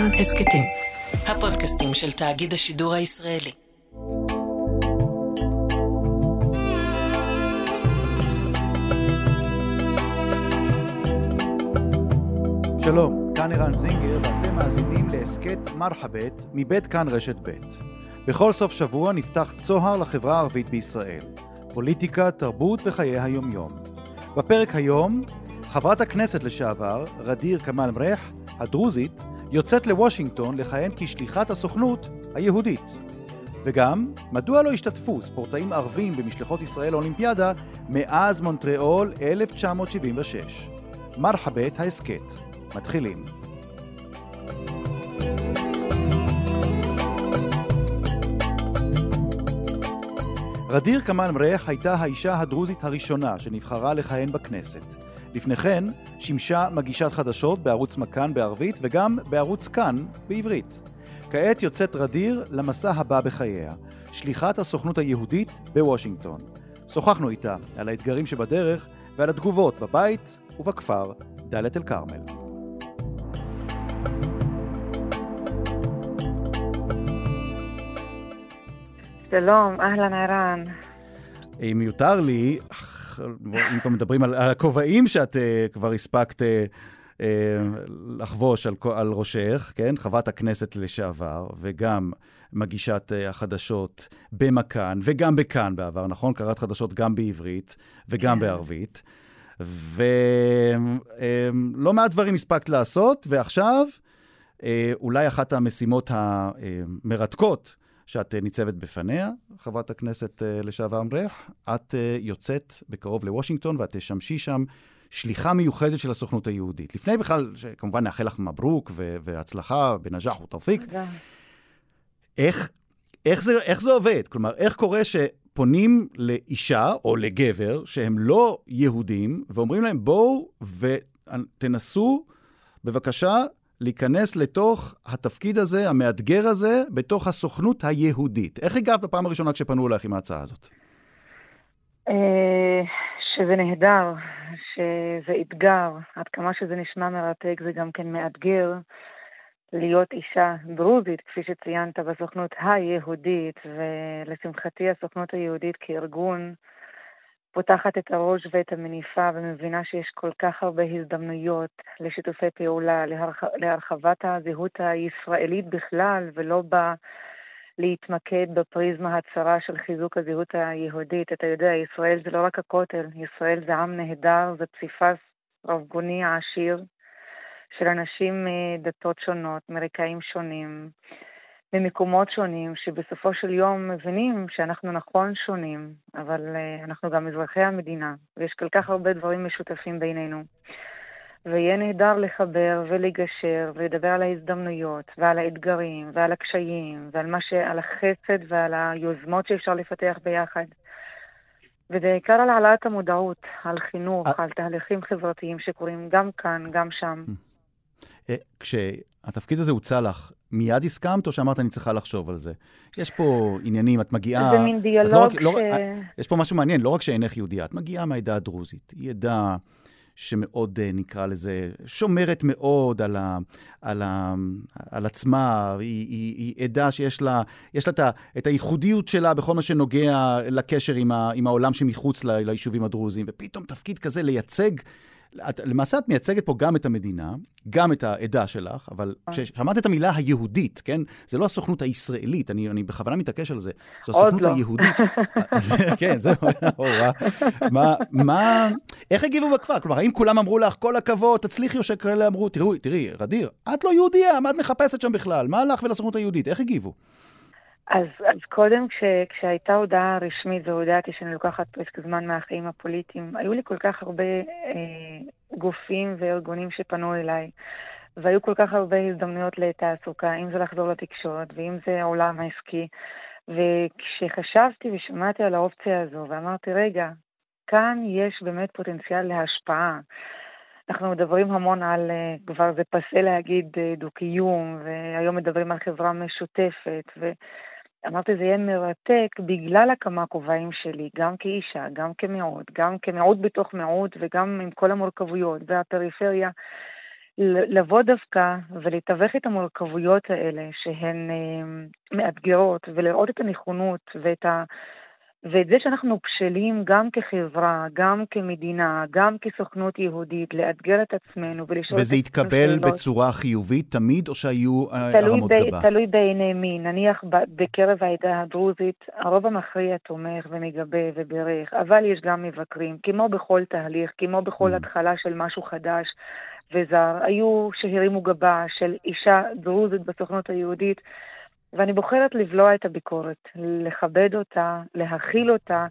כאן הסכתים, הפודקאסטים של תאגיד השידור הישראלי. שלום, כאן ערן זינגר ואתם מאזינים להסכת מרחבת מבית כאן רשת ב'. בכל סוף שבוע נפתח צוהר לחברה הערבית בישראל. פוליטיקה, תרבות וחיי היומיום. בפרק היום, חברת הכנסת לשעבר, רדיר כמאל מריח, הדרוזית, יוצאת לוושינגטון לכהן כשליחת הסוכנות היהודית. וגם, מדוע לא השתתפו ספורטאים ערבים במשלחות ישראל לאולימפיאדה מאז מונטריאול 1976? מרחבת ההסכת. מתחילים. רדיר כמאל מריח הייתה האישה הדרוזית הראשונה שנבחרה לכהן בכנסת. לפני כן שימשה מגישת חדשות בערוץ מכאן בערבית וגם בערוץ כאן בעברית. כעת יוצאת רדיר למסע הבא בחייה, שליחת הסוכנות היהודית בוושינגטון. שוחחנו איתה על האתגרים שבדרך ועל התגובות בבית ובכפר דאלית אל כרמל. שלום, אהלן ערן. אם יותר לי, אם כבר מדברים על, על הכובעים שאת uh, כבר הספקת uh, לחבוש על, על ראשך, כן? חברת הכנסת לשעבר, וגם מגישת uh, החדשות במכאן, וגם בכאן בעבר, נכון? קראת חדשות גם בעברית וגם כן. בערבית. ולא מעט דברים הספקת לעשות, ועכשיו אולי אחת המשימות המרתקות שאת אה, ניצבת בפניה, חברת הכנסת אה, לשעבר מריח. את אה, יוצאת בקרוב לוושינגטון ואת תשמשי שם שליחה מיוחדת של הסוכנות היהודית. לפני בכלל, כמובן נאחל לך מברוק והצלחה בנג'אח ותרפיק. איך, איך, זה, איך זה עובד? כלומר, איך קורה שפונים לאישה או לגבר שהם לא יהודים, ואומרים להם, בואו ותנסו, בבקשה, להיכנס לתוך התפקיד הזה, המאתגר הזה, בתוך הסוכנות היהודית. איך הגעת בפעם הראשונה כשפנו אלייך עם ההצעה הזאת? אה, שזה נהדר, שזה אתגר. עד כמה שזה נשמע מרתק, זה גם כן מאתגר להיות אישה דרוזית, כפי שציינת, בסוכנות היהודית, ולשמחתי הסוכנות היהודית כארגון פותחת את הראש ואת המניפה ומבינה שיש כל כך הרבה הזדמנויות לשיתופי פעולה, להרח... להרחבת הזהות הישראלית בכלל, ולא ב... להתמקד בפריזמה הצרה של חיזוק הזהות היהודית. אתה יודע, ישראל זה לא רק הכותל, ישראל זה עם נהדר, זה פסיפס רבגוני עשיר של אנשים מדתות שונות, מרקעים שונים. ממקומות שונים, שבסופו של יום מבינים שאנחנו נכון שונים, אבל uh, אנחנו גם אזרחי המדינה, ויש כל כך הרבה דברים משותפים בינינו. ויהיה נהדר לחבר ולגשר ולדבר על ההזדמנויות ועל האתגרים ועל הקשיים ועל מה ש... על החסד ועל היוזמות שאפשר לפתח ביחד. ובעיקר על העלאת המודעות, על חינוך, אה. על תהליכים חברתיים שקורים גם כאן, גם שם. אה, כשהתפקיד הזה הוצע לך, מיד הסכמת, או שאמרת, אני צריכה לחשוב על זה? יש פה עניינים, את מגיעה... זה מין לא דיאלוג לא רק, ש... לא, יש פה משהו מעניין, לא רק שאינך יהודייה, את מגיעה מהעדה הדרוזית. היא עדה שמאוד, אה, נקרא לזה, שומרת מאוד על, ה, על, ה, על עצמה. היא, היא, היא עדה שיש לה, יש לה את, ה, את הייחודיות שלה בכל מה שנוגע לקשר עם, ה, עם העולם שמחוץ ל, ליישובים הדרוזיים, ופתאום תפקיד כזה לייצג... את, למעשה את מייצגת פה גם את המדינה, גם את העדה שלך, אבל כששמעת את המילה היהודית, כן? זה לא הסוכנות הישראלית, אני, אני בכוונה מתעקש על זה. זו הסוכנות לא. היהודית. זה, כן, זהו, מה, מה, איך הגיבו בכפר? כלומר, האם כולם אמרו לך, כל הכבוד, תצליחי, או שכאלה אמרו, תראו, תראי, רדיר, את לא יהודייה, מה את מחפשת שם בכלל? מה לך ולסוכנות היהודית? איך הגיבו? אז, אז קודם, כש, כשהייתה הודעה רשמית והודעתי שאני לוקחת פסק זמן מהחיים הפוליטיים, היו לי כל כך הרבה אה, גופים וארגונים שפנו אליי, והיו כל כך הרבה הזדמנויות לתעסוקה, אם זה לחזור לתקשורת ואם זה העולם העסקי. וכשחשבתי ושמעתי על האופציה הזו ואמרתי, רגע, כאן יש באמת פוטנציאל להשפעה. אנחנו מדברים המון על, אה, כבר זה פסה להגיד אה, דו-קיום, והיום מדברים על חברה משותפת, ו... אמרתי, זה יהיה מרתק בגלל הכמה כובעים שלי, גם כאישה, גם כמיעוט, גם כמיעוט בתוך מיעוט וגם עם כל המורכבויות והפריפריה, לבוא דווקא ולתווך את המורכבויות האלה שהן אה, מאתגרות ולראות את הנכונות ואת ה... ואת זה שאנחנו בשלים גם כחברה, גם כמדינה, גם כסוכנות יהודית, לאתגר את עצמנו ולשאול וזה התקבל בצורה חיובית תמיד, או שהיו אה, הרמות גבה? תלוי בעיני מי. נניח בקרב העדה הדרוזית, הרוב המכריע תומך ומגבה וברך, אבל יש גם מבקרים, כמו בכל תהליך, כמו בכל mm. התחלה של משהו חדש וזר. היו שהרימו גבה של אישה דרוזית בסוכנות היהודית. ואני בוחרת לבלוע את הביקורת, לכבד אותה, להכיל אותה,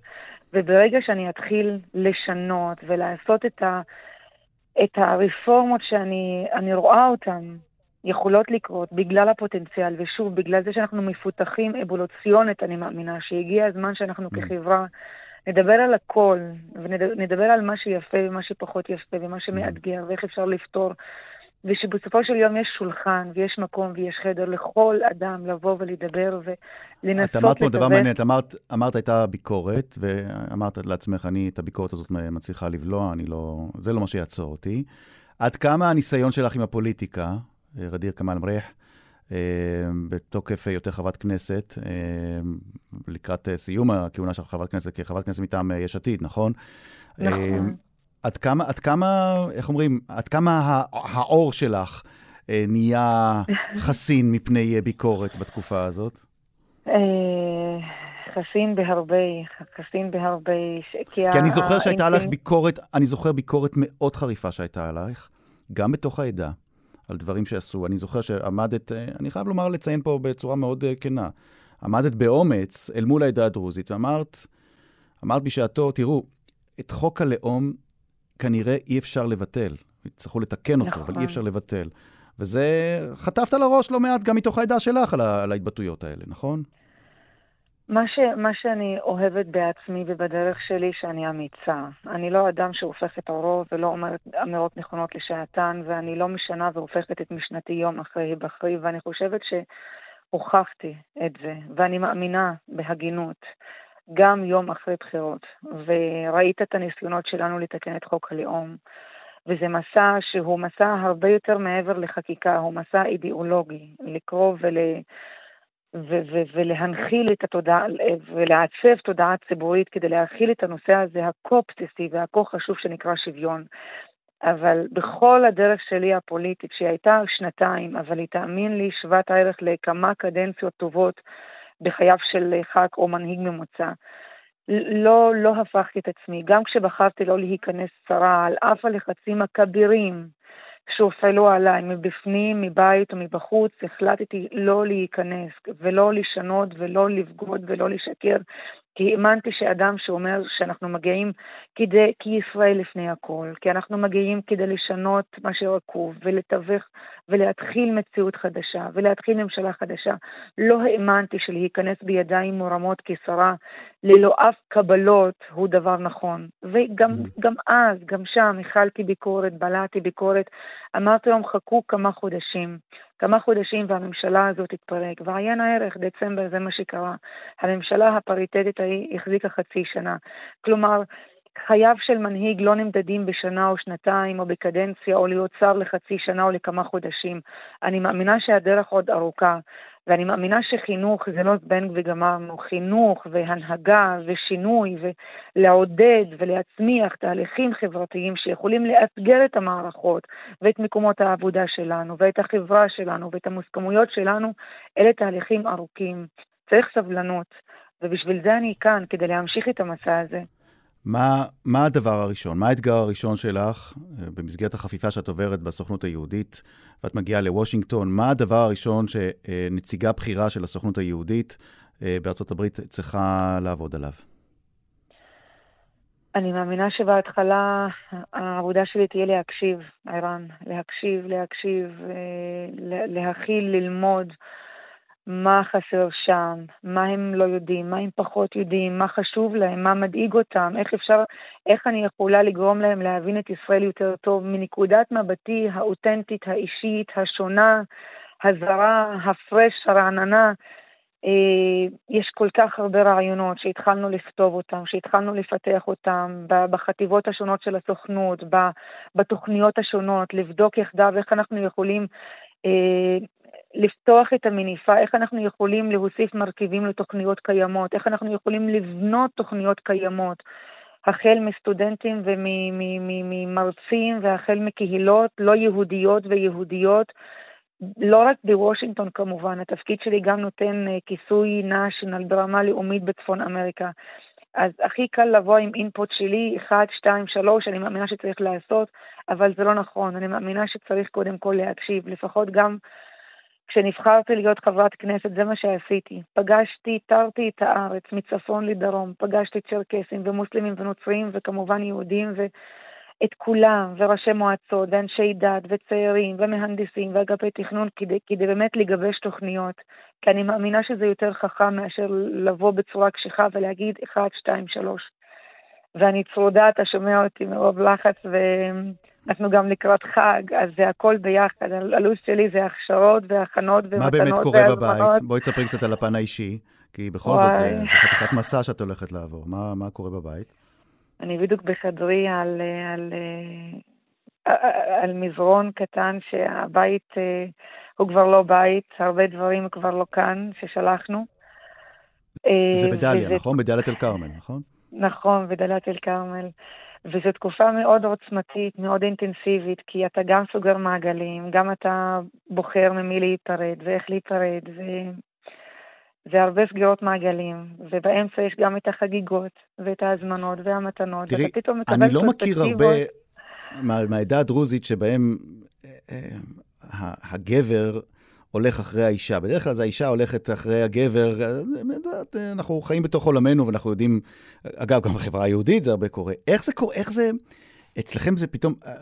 וברגע שאני אתחיל לשנות ולעשות את, ה, את הרפורמות שאני רואה אותן יכולות לקרות בגלל הפוטנציאל, ושוב, בגלל זה שאנחנו מפותחים אבולוציונית, אני מאמינה, שהגיע הזמן שאנחנו mm. כחברה נדבר על הכל, ונדבר על מה שיפה ומה שפחות יפה, ומה. שמאתגר, ואיך אפשר לפתור ושבסופו של יום יש שולחן ויש מקום ויש חדר לכל אדם לבוא ולדבר ולנסות לתווך. את אמרת פה דבר מעניין, את אמרת, אמרת הייתה ביקורת, ואמרת לעצמך, אני את הביקורת הזאת מצליחה לבלוע, אני לא, זה לא מה שיעצור אותי. עד כמה הניסיון שלך עם הפוליטיקה, רדיר כמאל מריח, אה, בתוקף היותר חברת כנסת, אה, לקראת סיום הכהונה של חברת כנסת, כחברת כנסת מטעם יש עתיד, נכון? נכון. עד כמה, עד כמה, איך אומרים, עד כמה האור שלך אה, נהיה חסין מפני אה, ביקורת בתקופה הזאת? אה, חסין בהרבה, חסין בהרבה. כי, כי אני זוכר שהייתה עלייך ביקורת, אני זוכר ביקורת מאוד חריפה שהייתה עלייך, גם בתוך העדה, על דברים שעשו. אני זוכר שעמדת, אני חייב לומר, לציין פה בצורה מאוד כנה, עמדת באומץ אל מול העדה הדרוזית ואמרת, אמרת בשעתו, תראו, את חוק הלאום כנראה אי אפשר לבטל. יצטרכו לתקן אותו, נכון. אבל אי אפשר לבטל. וזה, חטפת לראש לא מעט גם מתוך העדה שלך על, על ההתבטאויות האלה, נכון? מה, ש, מה שאני אוהבת בעצמי ובדרך שלי, שאני אמיצה. אני לא אדם שהופך את אורו ולא אומרת אמירות נכונות לשעתן, ואני לא משנה והופכת את משנתי יום אחרי היבחרי, ואני חושבת שהוכחתי את זה, ואני מאמינה בהגינות. גם יום אחרי בחירות, וראית את הניסיונות שלנו לתקן את חוק הלאום, וזה מסע שהוא מסע הרבה יותר מעבר לחקיקה, הוא מסע אידיאולוגי, לקרוא ול... ו- ו- ולהנחיל את התודעה, ולעצב תודעה ציבורית כדי להכיל את הנושא הזה הכה בסיסי והכה חשוב שנקרא שוויון. אבל בכל הדרך שלי הפוליטית, שהיא הייתה שנתיים, אבל היא תאמין לי שוות ערך לכמה קדנציות טובות בחייו של ח"כ או מנהיג ממוצע. לא, לא הפכתי את עצמי. גם כשבחרתי לא להיכנס שרה, על אף הלחצים הכבירים שהופעלו עליי מבפנים, מבית ומבחוץ, החלטתי לא להיכנס ולא לשנות ולא לבגוד ולא לשקר, כי האמנתי שאדם שאומר שאנחנו מגיעים כדי, כי ישראל לפני הכל, כי אנחנו מגיעים כדי לשנות מה שרקוב ולתווך ולהתחיל מציאות חדשה ולהתחיל ממשלה חדשה, לא האמנתי שלהיכנס בידיים מורמות כשרה ללא אף קבלות הוא דבר נכון. וגם mm-hmm. אז, גם שם, הכלתי ביקורת, בלעתי ביקורת, אמרתי להם חכו כמה חודשים. כמה חודשים והממשלה הזאת תתפרק, ועיין הערך, דצמבר זה מה שקרה. הממשלה הפריטטית ההיא החזיקה חצי שנה. כלומר, חייו של מנהיג לא נמדדים בשנה או שנתיים או בקדנציה או להיות שר לחצי שנה או לכמה חודשים. אני מאמינה שהדרך עוד ארוכה, ואני מאמינה שחינוך זה לא זבנג וגמרנו, חינוך והנהגה ושינוי ולעודד ולהצמיח תהליכים חברתיים שיכולים לאתגר את המערכות ואת מקומות העבודה שלנו ואת החברה שלנו ואת המוסכמויות שלנו, אלה תהליכים ארוכים. צריך סבלנות, ובשביל זה אני כאן, כדי להמשיך את המסע הזה. מה, מה הדבר הראשון? מה האתגר הראשון שלך אה, במסגרת החפיפה שאת עוברת בסוכנות היהודית ואת מגיעה לוושינגטון? מה הדבר הראשון שנציגה בכירה של הסוכנות היהודית אה, בארצות הברית צריכה לעבוד עליו? אני מאמינה שבהתחלה העבודה שלי תהיה להקשיב, ערן, להקשיב, להקשיב, אה, להכיל, ללמוד. מה חסר שם, מה הם לא יודעים, מה הם פחות יודעים, מה חשוב להם, מה מדאיג אותם, איך אפשר, איך אני יכולה לגרום להם להבין את ישראל יותר טוב מנקודת מבטי האותנטית, האישית, השונה, הזרה, הפרש, הרעננה. אה, יש כל כך הרבה רעיונות שהתחלנו לכתוב אותם, שהתחלנו לפתח אותם בחטיבות השונות של הסוכנות, בתוכניות השונות, לבדוק יחדיו איך אנחנו יכולים אה, לפתוח את המניפה, איך אנחנו יכולים להוסיף מרכיבים לתוכניות קיימות, איך אנחנו יכולים לבנות תוכניות קיימות, החל מסטודנטים וממרצים והחל מקהילות לא יהודיות ויהודיות. לא רק בוושינגטון כמובן, התפקיד שלי גם נותן אה, כיסוי national ברמה לאומית בצפון אמריקה. אז הכי קל לבוא עם אינפוט שלי, 1, 2, 3, אני מאמינה שצריך לעשות, אבל זה לא נכון. אני מאמינה שצריך קודם כל להקשיב, לפחות גם כשנבחרתי להיות חברת כנסת, זה מה שעשיתי. פגשתי, תרתי את הארץ מצפון לדרום, פגשתי צ'רקסים ומוסלמים ונוצרים וכמובן יהודים, ו... את כולם, וראשי מועצות, ואנשי דת, וצעירים, ומהנדסים, ואגפי תכנון, כדי, כדי באמת לגבש תוכניות. כי אני מאמינה שזה יותר חכם מאשר לבוא בצורה קשיחה ולהגיד 1, 2, 3. ואני צרודה, אתה שומע אותי מרוב לחץ, ואנחנו גם לקראת חג, אז זה הכל ביחד. הלו"ז שלי זה הכשרות והכנות ומתנות והזמנות. מה באמת קורה בבית? בואי תספרי קצת על הפן האישי, כי בכל וואי. זאת זה, זה חתיכת מסע שאת הולכת לעבור. מה, מה קורה בבית? אני בדיוק בחדרי על, על, על, על מזרון קטן שהבית הוא כבר לא בית, הרבה דברים כבר לא כאן ששלחנו. זה בדליה, וזה... נכון? בדליית אל-כרמל, נכון? נכון, בדליית אל-כרמל. וזו תקופה מאוד עוצמתית, מאוד אינטנסיבית, כי אתה גם סוגר מעגלים, גם אתה בוחר ממי להיפרד ואיך להיפרד, ו... זה הרבה סגירות מעגלים, ובאמצע יש גם את החגיגות, ואת ההזמנות והמתנות, תראי, ואתה פתאום מקבל אני לא מכיר הרבה מה, מהעדה הדרוזית שבהם אה, אה, הגבר הולך אחרי האישה. בדרך כלל זה האישה הולכת אחרי הגבר. אה, אנחנו חיים בתוך עולמנו ואנחנו יודעים, אגב, גם בחברה היהודית זה הרבה קורה. איך זה קורה, איך זה... אצלכם זה פתאום, אה,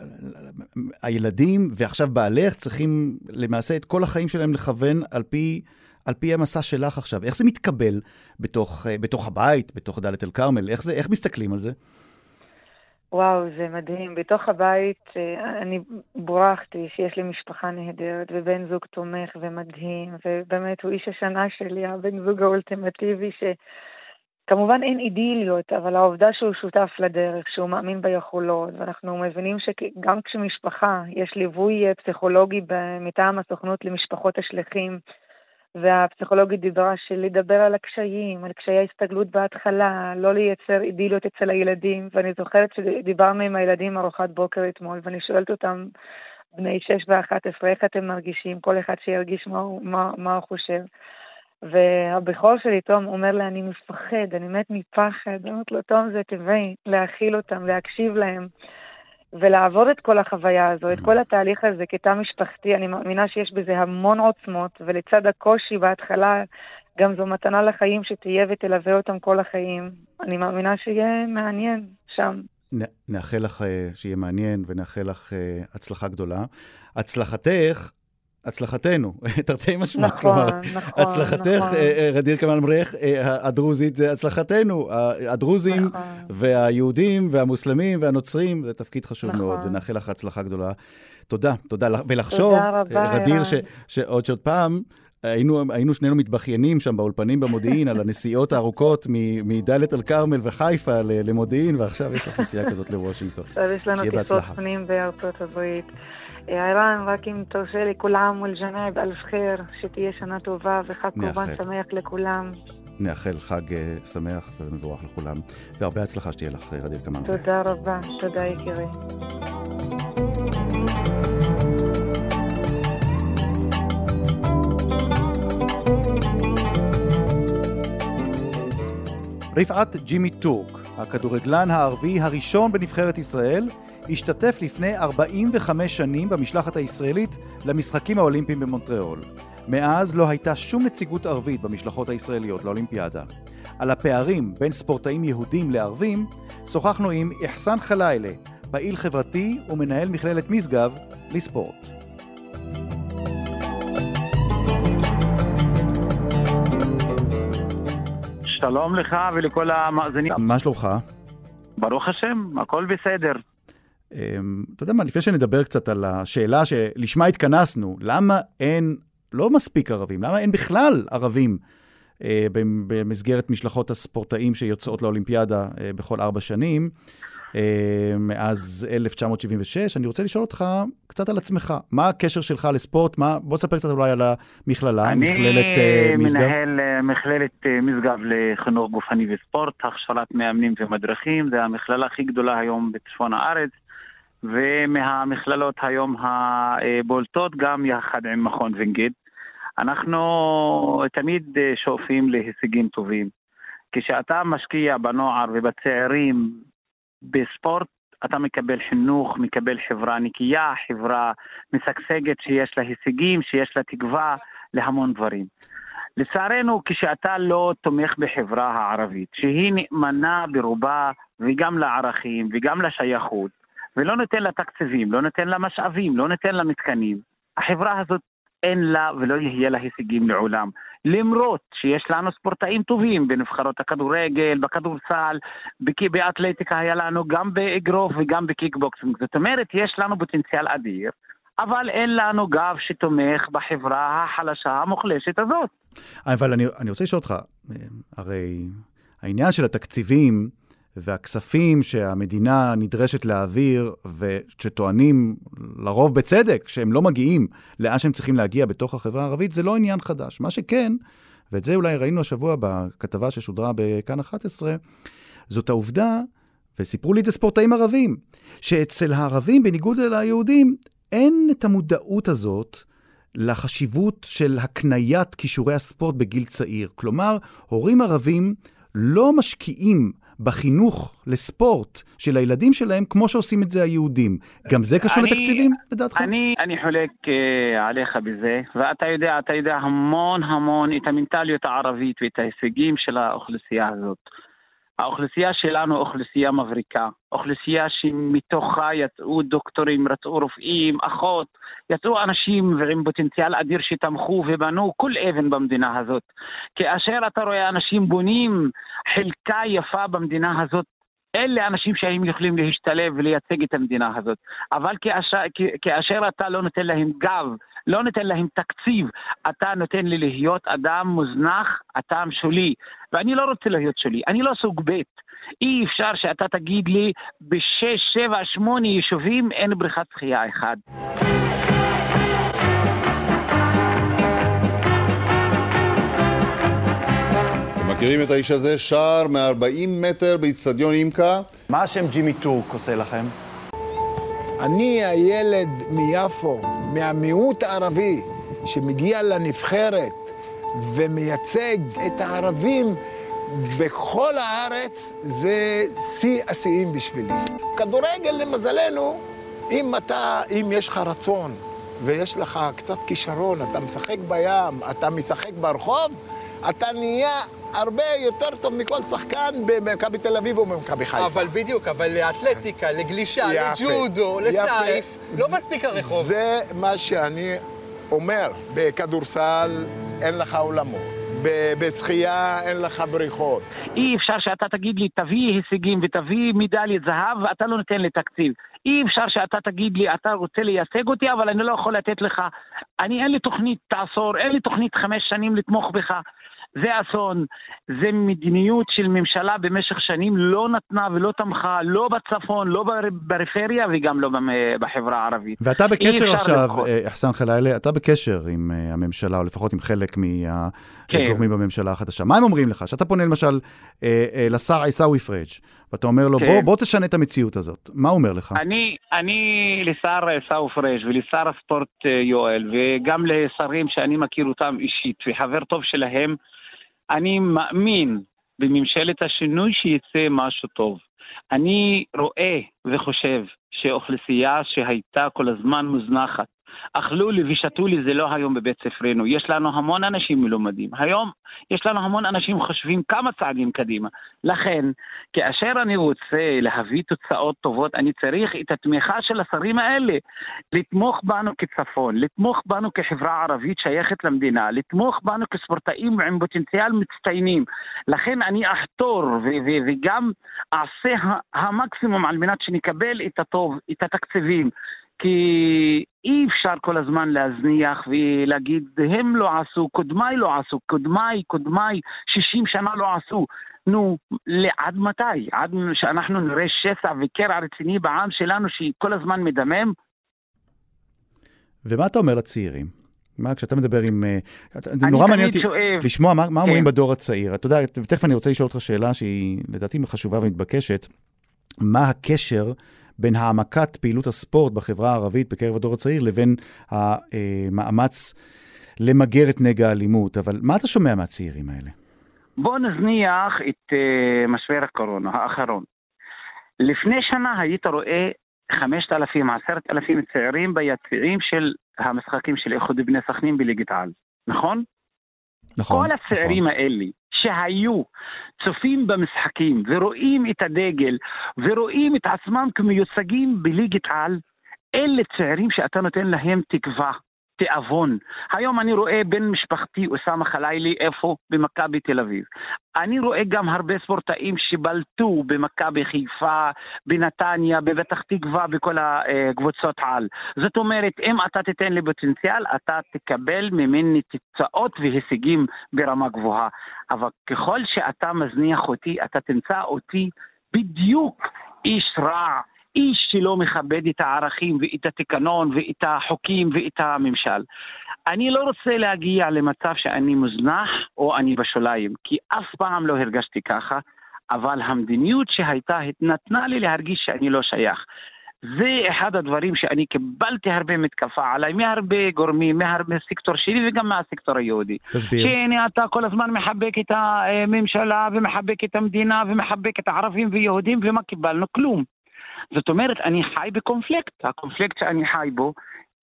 הילדים ועכשיו בעלך צריכים למעשה את כל החיים שלהם לכוון על פי על פי המסע שלך עכשיו. איך זה מתקבל בתוך, אה, בתוך הבית, בתוך דאלית אל-כרמל? איך, איך מסתכלים על זה? וואו, זה מדהים. בתוך הבית אה, אני בורכתי שיש לי משפחה נהדרת ובן זוג תומך ומדהים, ובאמת הוא איש השנה שלי, הבן זוג האולטימטיבי, שכמובן אין אידיליות, אבל העובדה שהוא שותף לדרך, שהוא מאמין ביכולות, ואנחנו מבינים שגם כשמשפחה, יש ליווי אה, פסיכולוגי מטעם הסוכנות למשפחות השליחים, והפסיכולוגית דיברה של לדבר על הקשיים, על קשיי ההסתגלות בהתחלה, לא לייצר אידיליות אצל הילדים, ואני זוכרת שדיברנו עם הילדים ארוחת בוקר אתמול, ואני שואלת אותם, בני 6 ו-11, איך אתם מרגישים? כל אחד שירגיש מה מה, מה הוא חושב. והבכור שלי, תום, אומר לי, אני מפחד, אני מת מפחד. אני אומרת לו, תום, זה טבעי, להכיל אותם, להקשיב להם. ולעבור את כל החוויה הזו, את כל התהליך הזה כתא משפחתי, אני מאמינה שיש בזה המון עוצמות, ולצד הקושי בהתחלה, גם זו מתנה לחיים שתהיה ותלווה אותם כל החיים. אני מאמינה שיהיה מעניין שם. נאחל לך אה, שיהיה מעניין ונאחל לך אה, הצלחה גדולה. הצלחתך הצלחתנו, תרתי משמע. נכון, כלומר, נכון, הצלחתך, נכון. רדיר אה, כמאל מריח, הדרוזית זה הצלחתנו. הדרוזים נכון. והיהודים והמוסלמים והנוצרים, זה תפקיד חשוב נכון. מאוד, ונאחל לך הצלחה גדולה. תודה, תודה. ולחשוב, ש, שעוד שעוד פעם, היינו, היינו שנינו מתבכיינים שם באולפנים במודיעין על הנסיעות הארוכות מדאלית אל-כרמל וחיפה למודיעין, ועכשיו יש לך נסיעה כזאת לוושינגטון. עכשיו יש לנו טיסות פנים בארצות הברית. ערן, רק אם תרשה לי, כול עאם ולג'נאי באלף חיר, שתהיה שנה טובה וחג קורבן שמח לכולם. נאחל חג אה, שמח ומבורך לכולם, והרבה הצלחה שתהיה לך, רדיר כמאל. תודה רבה, תודה יקירי. רפעת ג'ימי טורק, הכדורגלן הערבי הראשון בנבחרת ישראל, השתתף לפני 45 שנים במשלחת הישראלית למשחקים האולימפיים במונטריאול. מאז לא הייתה שום נציגות ערבית במשלחות הישראליות לאולימפיאדה. על הפערים בין ספורטאים יהודים לערבים, שוחחנו עם אחסן חלילה, פעיל חברתי ומנהל מכללת משגב לספורט. שלום לך ולכל המאזינים. מה שלומך? ברוך השם, הכל בסדר. אמ, אתה יודע מה, לפני שנדבר קצת על השאלה שלשמה התכנסנו, למה אין, לא מספיק ערבים, למה אין בכלל ערבים אה, במסגרת משלחות הספורטאים שיוצאות לאולימפיאדה אה, בכל ארבע שנים. אה, מאז 1976. אני רוצה לשאול אותך קצת על עצמך. מה הקשר שלך לספורט? מה... בוא תספר קצת אולי על המכללה, מכללת uh, משגב. אני מנהל מכללת משגב לחינוך גופני וספורט, הכשרת מאמנים ומדריכים. זו המכללה הכי גדולה היום בצפון הארץ. ומהמכללות היום הבולטות גם יחד עם מכון וינגייט. אנחנו תמיד שואפים להישגים טובים. כשאתה משקיע בנוער ובצעירים בספורט, אתה מקבל חינוך, מקבל חברה נקייה, חברה משגשגת שיש לה הישגים, שיש לה תקווה להמון דברים. לצערנו, כשאתה לא תומך בחברה הערבית, שהיא נאמנה ברובה וגם לערכים וגם לשייכות, ולא נותן לה תקציבים, לא נותן לה משאבים, לא נותן לה מתקנים, החברה הזאת אין לה ולא יהיה לה הישגים לעולם. למרות שיש לנו ספורטאים טובים בנבחרות הכדורגל, בכדורסל, באתלטיקה היה לנו גם באגרוף וגם בקיקבוקסינג. זאת אומרת, יש לנו פוטנציאל אדיר, אבל אין לנו גב שתומך בחברה החלשה המוחלשת הזאת. אבל אני, אני רוצה לשאול אותך, הרי העניין של התקציבים, והכספים שהמדינה נדרשת להעביר, ושטוענים לרוב בצדק שהם לא מגיעים לאן שהם צריכים להגיע בתוך החברה הערבית, זה לא עניין חדש. מה שכן, ואת זה אולי ראינו השבוע בכתבה ששודרה בכאן 11, זאת העובדה, וסיפרו לי את זה ספורטאים ערבים, שאצל הערבים, בניגוד ליהודים, אין את המודעות הזאת לחשיבות של הקניית כישורי הספורט בגיל צעיר. כלומר, הורים ערבים לא משקיעים בחינוך לספורט של הילדים שלהם, כמו שעושים את זה היהודים. גם זה קשור אני, לתקציבים, לדעתך? אני, אני חולק uh, עליך בזה, ואתה יודע, אתה יודע המון המון את המנטליות הערבית ואת ההישגים של האוכלוסייה הזאת. האוכלוסייה שלנו אוכלוסייה מבריקה, אוכלוסייה שמתוכה יצאו דוקטורים, יצאו רופאים, אחות, יצאו אנשים עם פוטנציאל אדיר שתמכו ובנו כל אבן במדינה הזאת. כאשר אתה רואה אנשים בונים חלקה יפה במדינה הזאת, אלה אנשים שהיו יכולים להשתלב ולייצג את המדינה הזאת. אבל כאשר, כאשר אתה לא נותן להם גב, לא נותן להם תקציב, אתה נותן לי להיות אדם מוזנח, אדם שולי. ואני לא רוצה להיות שולי, אני לא סוג ב'. אי אפשר שאתה תגיד לי בשש, שבע, שמונה יישובים אין בריכת שחייה אחד. מכירים את האיש הזה? שער מ-40 מטר באיצטדיון אימקה. מה השם ג'ימי טורק עושה לכם? אני הילד מיפו, מהמיעוט הערבי, שמגיע לנבחרת ומייצג את הערבים בכל הארץ, זה שיא השיאים בשבילי. כדורגל, למזלנו, אם אתה, אם יש לך רצון ויש לך קצת כישרון, אתה משחק בים, אתה משחק ברחוב, אתה נהיה הרבה יותר טוב מכל שחקן במכבי תל אביב או במכבי חיפה. אבל בדיוק, אבל לאתלטיקה, לגלישה, יפה, לג'ודו, לסייף, לא מספיק הרחוב. זה מה שאני אומר, בכדורסל אין לך עולמות. בשחייה אין לך בריחות. אי אפשר שאתה תגיד לי, תביא הישגים ותביא מדליית זהב, ואתה לא נותן לי תקציב. אי אפשר שאתה תגיד לי, אתה רוצה לייצג אותי, אבל אני לא יכול לתת לך. אני, אין לי תוכנית עשור, אין לי תוכנית חמש שנים לתמוך בך. זה אסון, זה מדיניות של ממשלה במשך שנים לא נתנה ולא תמכה, לא בצפון, לא בפריפריה וגם לא בחברה הערבית. ואתה בקשר עכשיו, אחסן חלילה, אתה בקשר עם אה, הממשלה, או לפחות עם חלק מהגורמים כן. בממשלה החדשה. מה הם אומרים לך? שאתה פונה למשל אה, אה, לשר עיסאווי פריג', ואתה אומר לו, כן. בוא, בוא תשנה את המציאות הזאת. מה הוא אומר לך? אני, אני לשר עיסאווי פריג' ולשר הספורט יואל, וגם לשרים שאני מכיר אותם אישית, וחבר טוב שלהם, אני מאמין בממשלת השינוי שיצא משהו טוב. אני רואה וחושב שאוכלוסייה שהייתה כל הזמן מוזנחת, אכלו לי ושתו לי זה לא היום בבית ספרנו. יש לנו המון אנשים מלומדים. היום יש לנו המון אנשים חושבים כמה צעדים קדימה. לכן, כאשר אני רוצה להביא תוצאות טובות, אני צריך את התמיכה של השרים האלה. לתמוך בנו כצפון, לתמוך בנו כחברה ערבית שייכת למדינה, לתמוך בנו כספורטאים עם פוטנציאל מצטיינים. לכן אני אחתור וגם אעשה המקסימום על מנת שנקבל את הטוב, את התקציבים. כי אי אפשר כל הזמן להזניח ולהגיד, הם לא עשו, קודמיי לא עשו, קודמיי, קודמיי, 60 שנה לא עשו. נו, עד מתי? עד שאנחנו נראה שסע וקרע רציני בעם שלנו שכל הזמן מדמם? ומה אתה אומר לצעירים? מה, כשאתה מדבר עם... אה, נורא מעניין אותי לשמוע מה, מה אומרים כן. בדור הצעיר. אתה יודע, ותכף אני רוצה לשאול אותך שאלה שהיא לדעתי חשובה ומתבקשת. מה הקשר בין העמקת פעילות הספורט בחברה הערבית בקרב הדור הצעיר לבין המאמץ למגר את נגע האלימות? אבל מה אתה שומע מהצעירים האלה? בוא נזניח את uh, משבר הקורונה האחרון. לפני שנה היית רואה 5,000, 10,000 צעירים ביציעים של המשחקים של איחוד בני סכנין בליגת העל, נכון? נכון. כל הצעירים נכון. האלה שהיו צופים במשחקים ורואים את הדגל ורואים את עצמם כמיוצגים בליגת על, אלה צעירים שאתה נותן להם תקווה. תיאבון. היום אני רואה בן משפחתי, אוסאמה חלילי, איפה? במכבי תל אביב. אני רואה גם הרבה ספורטאים שבלטו במכבי חיפה, בנתניה, בפתח תקווה, בכל הקבוצות על. זאת אומרת, אם אתה תיתן לי פוטנציאל, אתה תקבל ממני תוצאות והישגים ברמה גבוהה. אבל ככל שאתה מזניח אותי, אתה תמצא אותי בדיוק איש רע, איש שלא מכבד את הערכים ואת התקנון ואת החוקים ואת הממשל. אני לא רוצה להגיע למצב שאני מוזנח או אני בשוליים, כי אף פעם לא הרגשתי ככה, אבל המדיניות שהייתה נתנה לי להרגיש שאני לא שייך. זה אחד הדברים שאני קיבלתי הרבה מתקפה עליי, מהרבה גורמים, מהרבה סקטור שלי וגם מהסקטור היהודי. תסביר. שהנה אתה כל הזמן מחבק את הממשלה ומחבק את המדינה ומחבק את הערבים ויהודים ומה קיבלנו? כלום. זאת אומרת, אני חי בקונפליקט. הקונפליקט שאני חי בו,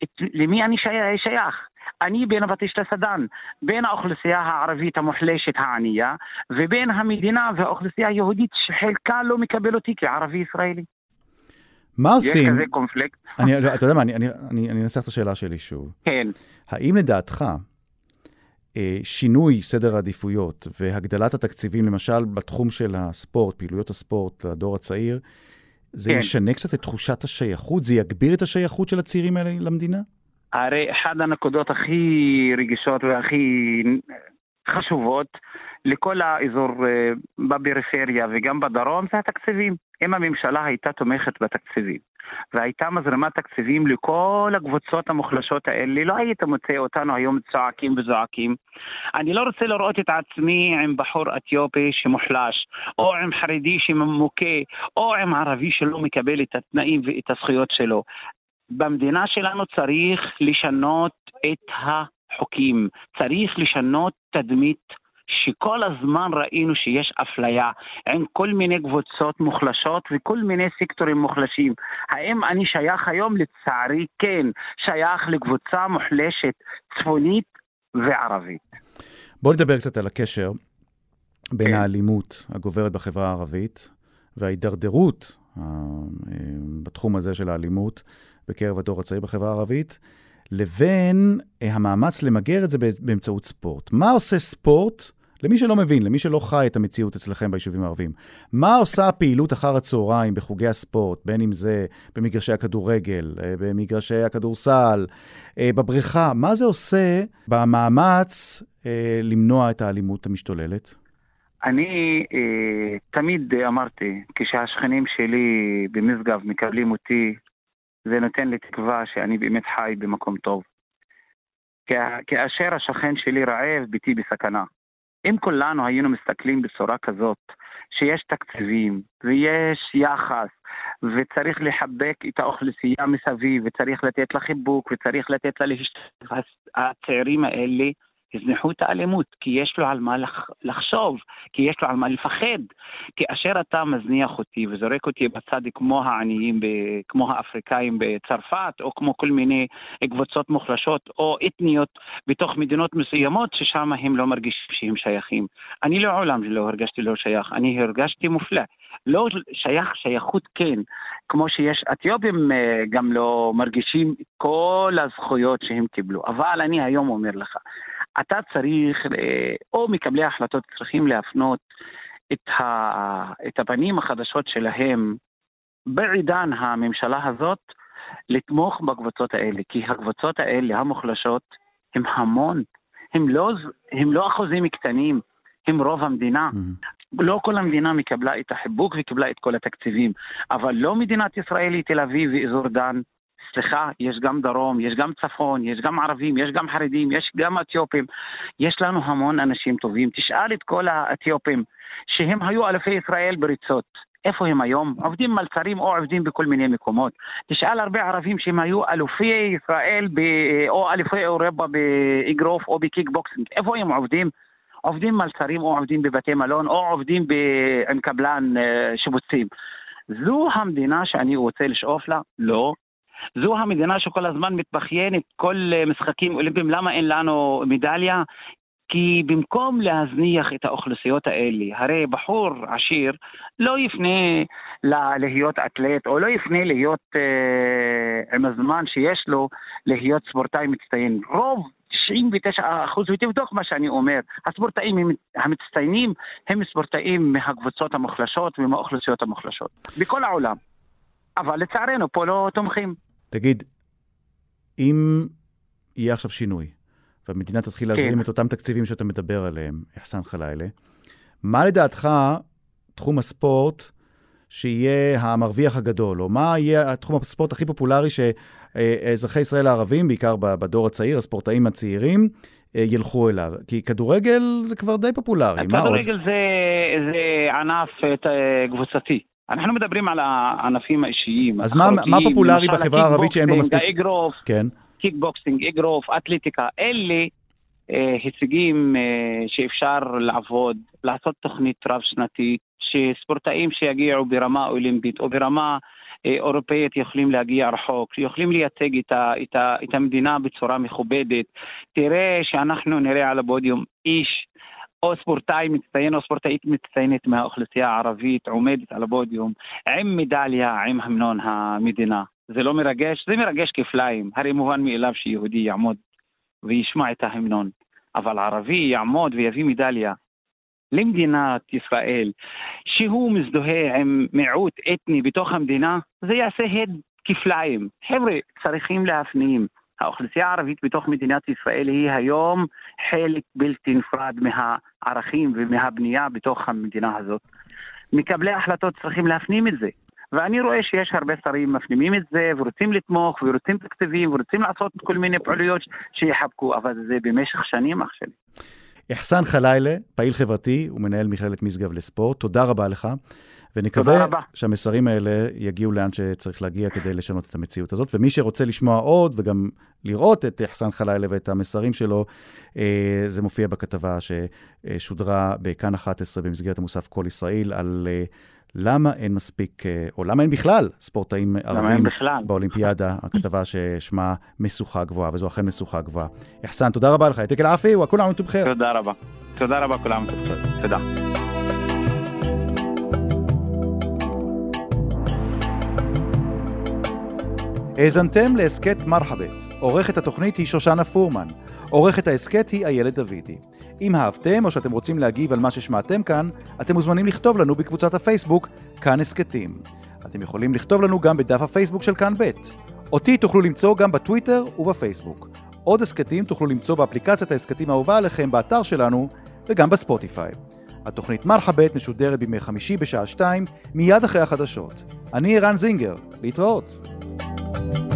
את, למי אני שייך? אני בין הבטיש לסדן, בין האוכלוסייה הערבית המוחלשת הענייה, ובין המדינה והאוכלוסייה היהודית שחלקה לא מקבל אותי כערבי ישראלי. מה עושים? יש כזה קונפליקט. אני, לא, אתה יודע מה, אני, אני, אני, אני אנסח את השאלה שלי שוב. כן. האם לדעתך אה, שינוי סדר העדיפויות והגדלת התקציבים, למשל בתחום של הספורט, פעילויות הספורט לדור הצעיר, זה כן. ישנה קצת את תחושת השייכות? זה יגביר את השייכות של הצעירים האלה למדינה? הרי אחת הנקודות הכי רגישות והכי חשובות לכל האזור אה, בפריפריה וגם בדרום זה התקציבים. אם הממשלה הייתה תומכת בתקציבים והייתה מזרימה תקציבים לכל הקבוצות המוחלשות האלה, לא היית מוצא אותנו היום צועקים וזועקים. אני לא רוצה לראות את עצמי עם בחור אתיופי שמוחלש, או עם חרדי שממוקה, או עם ערבי שלא מקבל את התנאים ואת הזכויות שלו. במדינה שלנו צריך לשנות את החוקים, צריך לשנות תדמית שכל הזמן ראינו שיש אפליה עם כל מיני קבוצות מוחלשות וכל מיני סקטורים מוחלשים. האם אני שייך היום? לצערי כן, שייך לקבוצה מוחלשת צפונית וערבית. בוא נדבר קצת על הקשר בין כן. האלימות הגוברת בחברה הערבית וההידרדרות אה, בתחום הזה של האלימות בקרב הדור הצעיר בחברה הערבית, לבין אה, המאמץ למגר את זה באמצעות ספורט. מה עושה ספורט למי שלא מבין, למי שלא חי את המציאות אצלכם ביישובים הערביים, מה עושה הפעילות אחר הצהריים בחוגי הספורט, בין אם זה במגרשי הכדורגל, אה, במגרשי הכדורסל, אה, בבריכה, מה זה עושה במאמץ אה, למנוע את האלימות המשתוללת? אני אה, תמיד אמרתי, כשהשכנים שלי במשגב מקבלים אותי, זה נותן לי תקווה שאני באמת חי במקום טוב. כאשר השכן שלי רעב, ביתי בסכנה. אם כולנו היינו מסתכלים בצורה כזאת, שיש תקציבים ויש יחס וצריך לחבק את האוכלוסייה מסביב וצריך לתת לה חיבוק וצריך לתת לה להשתתף, הצעירים האלה יזנחו את האלימות, כי יש לו על מה לחשוב, כי יש לו על מה לפחד. כאשר אתה מזניח אותי וזורק אותי בצד כמו העניים, כמו האפריקאים בצרפת, או כמו כל מיני קבוצות מוחלשות או אתניות בתוך מדינות מסוימות, ששם הם לא מרגישים שהם שייכים. אני לעולם לא הרגשתי לא שייך, אני הרגשתי מופלא. לא שייך שייכות כן, כמו שיש אתיופים אה, גם לא מרגישים כל הזכויות שהם קיבלו. אבל אני היום אומר לך, אתה צריך, אה, או מקבלי ההחלטות צריכים להפנות את, ה, את הפנים החדשות שלהם בעידן הממשלה הזאת לתמוך בקבוצות האלה, כי הקבוצות האלה, המוחלשות, הם המון. הם לא, הם לא אחוזים קטנים, הם רוב המדינה. Mm-hmm. לא כל המדינה מקבלה את החיבוק וקיבלה את כל התקציבים, אבל לא מדינת ישראל היא תל אביב ואזור דן. סליחה, יש גם דרום, יש גם צפון, יש גם ערבים, יש גם חרדים, יש גם אתיופים. יש לנו המון אנשים טובים. תשאל את כל האתיופים שהם היו אלופי ישראל בריצות. איפה הם היום? עובדים מלצרים או עובדים בכל מיני מקומות. תשאל הרבה ערבים שהם היו אלופי ישראל ב... או אלופי אירופה באגרוף או בקיקבוקסינג. איפה הם עובדים? עובדים מלצרים או עובדים בבתי מלון או עובדים ב... עם קבלן אה, שיפוצים. זו המדינה שאני רוצה לשאוף לה? לא. זו המדינה שכל הזמן מתבכיינת, כל אה, משחקים אולימפיים, למה אין לנו מדליה? כי במקום להזניח את האוכלוסיות האלה, הרי בחור עשיר לא יפנה להיות אתלט, או לא יפנה להיות אה, עם הזמן שיש לו להיות ספורטאי מצטיין. רוב 99 אחוז, ותבדוק מה שאני אומר, הספורטאים המצטיינים הם ספורטאים מהקבוצות המוחלשות ומהאוכלוסיות המוחלשות, בכל העולם. אבל לצערנו פה לא תומכים. תגיד, אם יהיה עכשיו שינוי, והמדינה תתחיל להזרים כן. את אותם תקציבים שאתה מדבר עליהם, אחסן חלילה, מה לדעתך תחום הספורט שיהיה המרוויח הגדול, או מה יהיה תחום הספורט הכי פופולרי שאזרחי ישראל הערבים, בעיקר בדור הצעיר, הספורטאים הצעירים, אה, ילכו אליו? כי כדורגל זה כבר די פופולרי, מה עוד? כדורגל זה, זה ענף אה, קבוצתי. אנחנו מדברים על הענפים האישיים. אז מה, מה פופולרי בחברה הערבית שאין בו מספיק? אגרוף, כן. קיקבוקסינג, אגרוף, אתלטיקה, אלה אה, הישגים אה, שאפשר לעבוד, לעשות תוכנית רב-שנתית, שספורטאים שיגיעו ברמה אולימפית או ברמה אה, אירופאית יכולים להגיע רחוק, יכולים לייצג את, ה, את, ה, את המדינה בצורה מכובדת. תראה שאנחנו נראה על הפודיום איש או ספורטאי מצטיין או ספורטאית מצטיינת מהאוכלוסייה הערבית עומדת על הפודיום עם מדליה, עם המנון המדינה. זה לא מרגש? זה מרגש כפליים. הרי מובן מאליו שיהודי יעמוד וישמע את ההמנון, אבל ערבי יעמוד ויביא מדליה למדינת ישראל, שהוא מזדהה עם מיעוט אתני בתוך המדינה, זה יעשה הד כפליים. חבר'ה, צריכים להפנים. האוכלוסייה הערבית בתוך מדינת ישראל היא היום חלק בלתי נפרד מהערכים ומהבנייה בתוך המדינה הזאת. מקבלי ההחלטות צריכים להפנים את זה. ואני רואה שיש הרבה שרים מפנימים את זה ורוצים לתמוך ורוצים תקציבים ורוצים לעשות כל מיני פעילויות שיחבקו, אבל זה במשך שנים אח שלי. אחסן חלילה, פעיל חברתי ומנהל מכללת משגב לספורט, תודה רבה לך. ונקווה שהמסרים האלה יגיעו לאן שצריך להגיע כדי לשנות את המציאות הזאת. ומי שרוצה לשמוע עוד וגם לראות את אחסן חלילה ואת המסרים שלו, אה, זה מופיע בכתבה ששודרה בכאן 11 במסגרת המוסף כל ישראל על... אה, למה אין מספיק, אה, או למה אין בכלל ספורטאים ערבים באולימפיאדה, הכתבה ששמה משוכה גבוהה, וזו אכן משוכה גבוהה. אחסן, תודה רבה לך, יתק אל-עפי. תודה רבה. תודה רבה, כולם. תודה. האזנתם להסכת מרחבת. עורכת התוכנית היא שושנה פורמן. עורכת ההסכת היא איילת דוידי. אם אהבתם או שאתם רוצים להגיב על מה ששמעתם כאן, אתם מוזמנים לכתוב לנו בקבוצת הפייסבוק כאן הסכתים. אתם יכולים לכתוב לנו גם בדף הפייסבוק של כאן ב'. אותי תוכלו למצוא גם בטוויטר ובפייסבוק. עוד הסכתים תוכלו למצוא באפליקציית ההסכתים האהובה עליכם באתר שלנו וגם בספוטיפיי. התוכנית מרחבת משודרת בימי חמישי בשעה 2, מיד אחרי החדשות. אני ערן זינגר, להתראות. Thank you.